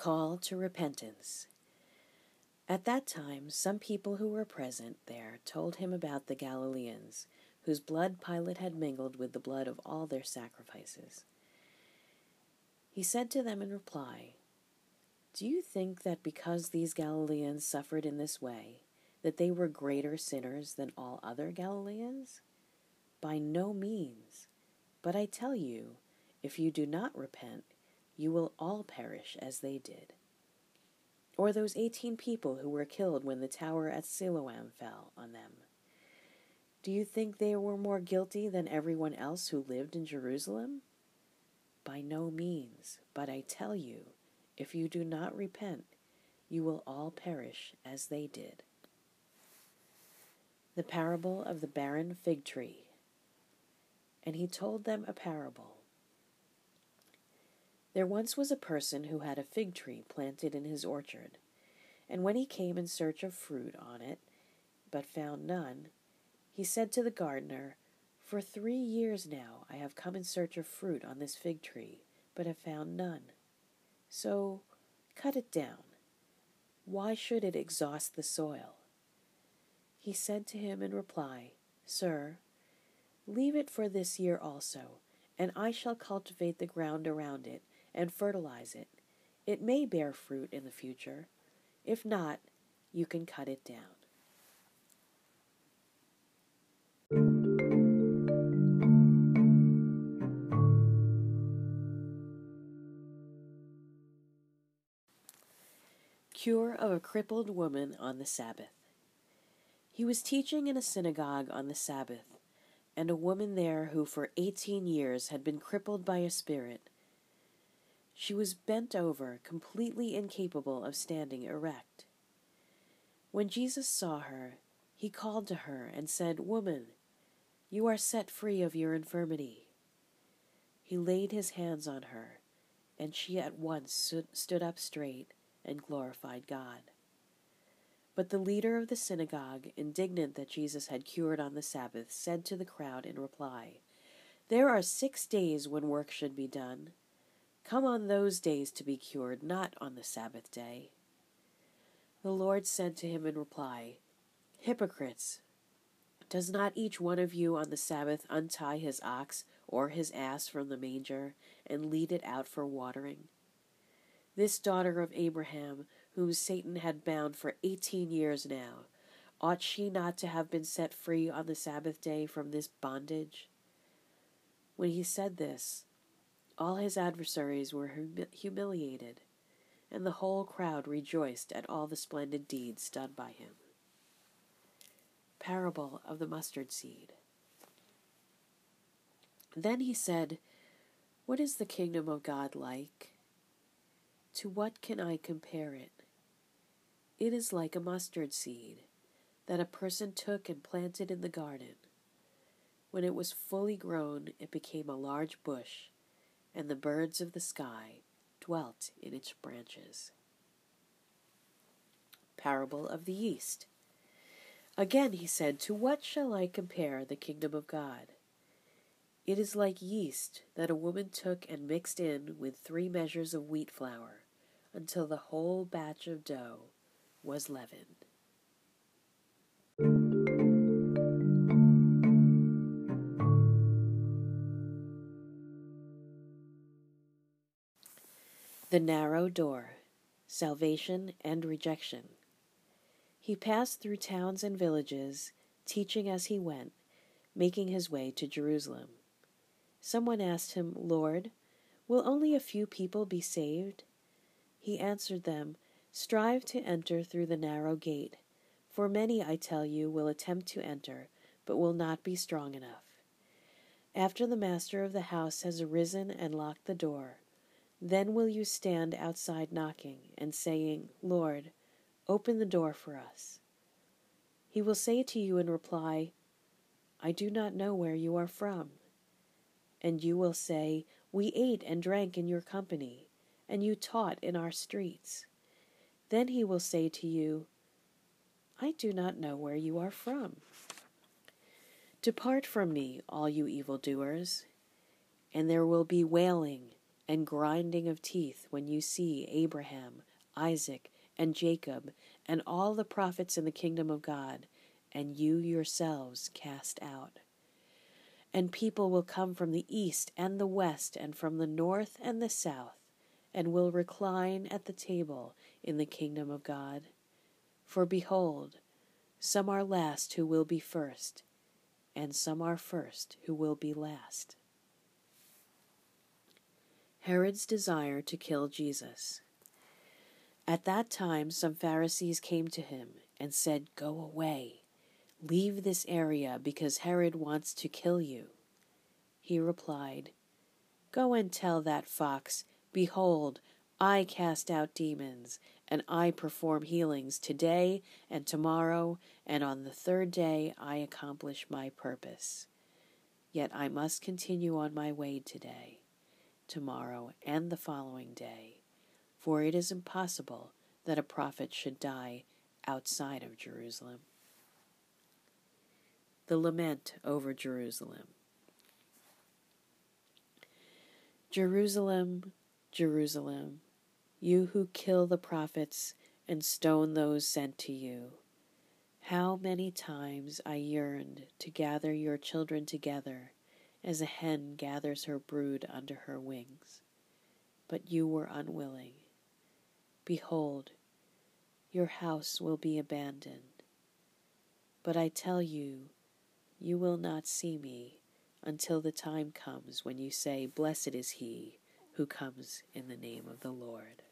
call to repentance. At that time, some people who were present there told him about the Galileans, whose blood Pilate had mingled with the blood of all their sacrifices. He said to them in reply, Do you think that because these Galileans suffered in this way, that they were greater sinners than all other Galileans? By no means. But I tell you, if you do not repent, you will all perish as they did. Or those eighteen people who were killed when the tower at Siloam fell on them. Do you think they were more guilty than everyone else who lived in Jerusalem? By no means, but I tell you, if you do not repent, you will all perish as they did. The parable of the barren fig tree. And he told them a parable. There once was a person who had a fig tree planted in his orchard, and when he came in search of fruit on it, but found none, he said to the gardener, For three years now I have come in search of fruit on this fig tree, but have found none. So cut it down. Why should it exhaust the soil? He said to him in reply, Sir, leave it for this year also, and I shall cultivate the ground around it and fertilize it. It may bear fruit in the future. If not, you can cut it down. Cure of a crippled woman on the Sabbath. He was teaching in a synagogue on the Sabbath, and a woman there who for eighteen years had been crippled by a spirit she was bent over, completely incapable of standing erect. When Jesus saw her, he called to her and said, Woman, you are set free of your infirmity. He laid his hands on her, and she at once stood up straight and glorified God. But the leader of the synagogue, indignant that Jesus had cured on the Sabbath, said to the crowd in reply, There are six days when work should be done Come on those days to be cured, not on the Sabbath day. The Lord said to him in reply, Hypocrites! Does not each one of you on the Sabbath untie his ox or his ass from the manger and lead it out for watering? This daughter of Abraham, whom Satan had bound for eighteen years now, ought she not to have been set free on the Sabbath day from this bondage? When he said this, all his adversaries were humi- humiliated, and the whole crowd rejoiced at all the splendid deeds done by him. Parable of the Mustard Seed. Then he said, What is the kingdom of God like? To what can I compare it? It is like a mustard seed that a person took and planted in the garden. When it was fully grown, it became a large bush and the birds of the sky dwelt in its branches. Parable of the Yeast. Again he said, To what shall I compare the kingdom of God? It is like yeast that a woman took and mixed in with three measures of wheat flour until the whole batch of dough was leavened. The narrow door, salvation and rejection. He passed through towns and villages, teaching as he went, making his way to Jerusalem. Someone asked him, Lord, will only a few people be saved? He answered them, Strive to enter through the narrow gate, for many, I tell you, will attempt to enter, but will not be strong enough. After the master of the house has arisen and locked the door, then will you stand outside knocking and saying, Lord, open the door for us. He will say to you in reply, I do not know where you are from. And you will say, We ate and drank in your company, and you taught in our streets. Then he will say to you, I do not know where you are from. Depart from me, all you evildoers, and there will be wailing and grinding of teeth when you see Abraham, Isaac, and Jacob, and all the prophets in the kingdom of God, and you yourselves cast out. And people will come from the east and the west, and from the north and the south, and will recline at the table in the kingdom of God. For behold, some are last who will be first, and some are first who will be last. Herod's desire to kill Jesus. At that time, some Pharisees came to him and said, Go away, leave this area, because Herod wants to kill you. He replied, Go and tell that fox, Behold, I cast out demons, and I perform healings today and tomorrow, and on the third day I accomplish my purpose. Yet I must continue on my way today tomorrow, and the following day, for it is impossible that a prophet should die outside of Jerusalem. The Lament over Jerusalem. Jerusalem, Jerusalem, you who kill the prophets and stone those sent to you. How many times I yearned to gather your children together as a hen gathers her brood under her wings. But you were unwilling. Behold, your house will be abandoned. But I tell you, you will not see me until the time comes when you say, Blessed is he who comes in the name of the Lord.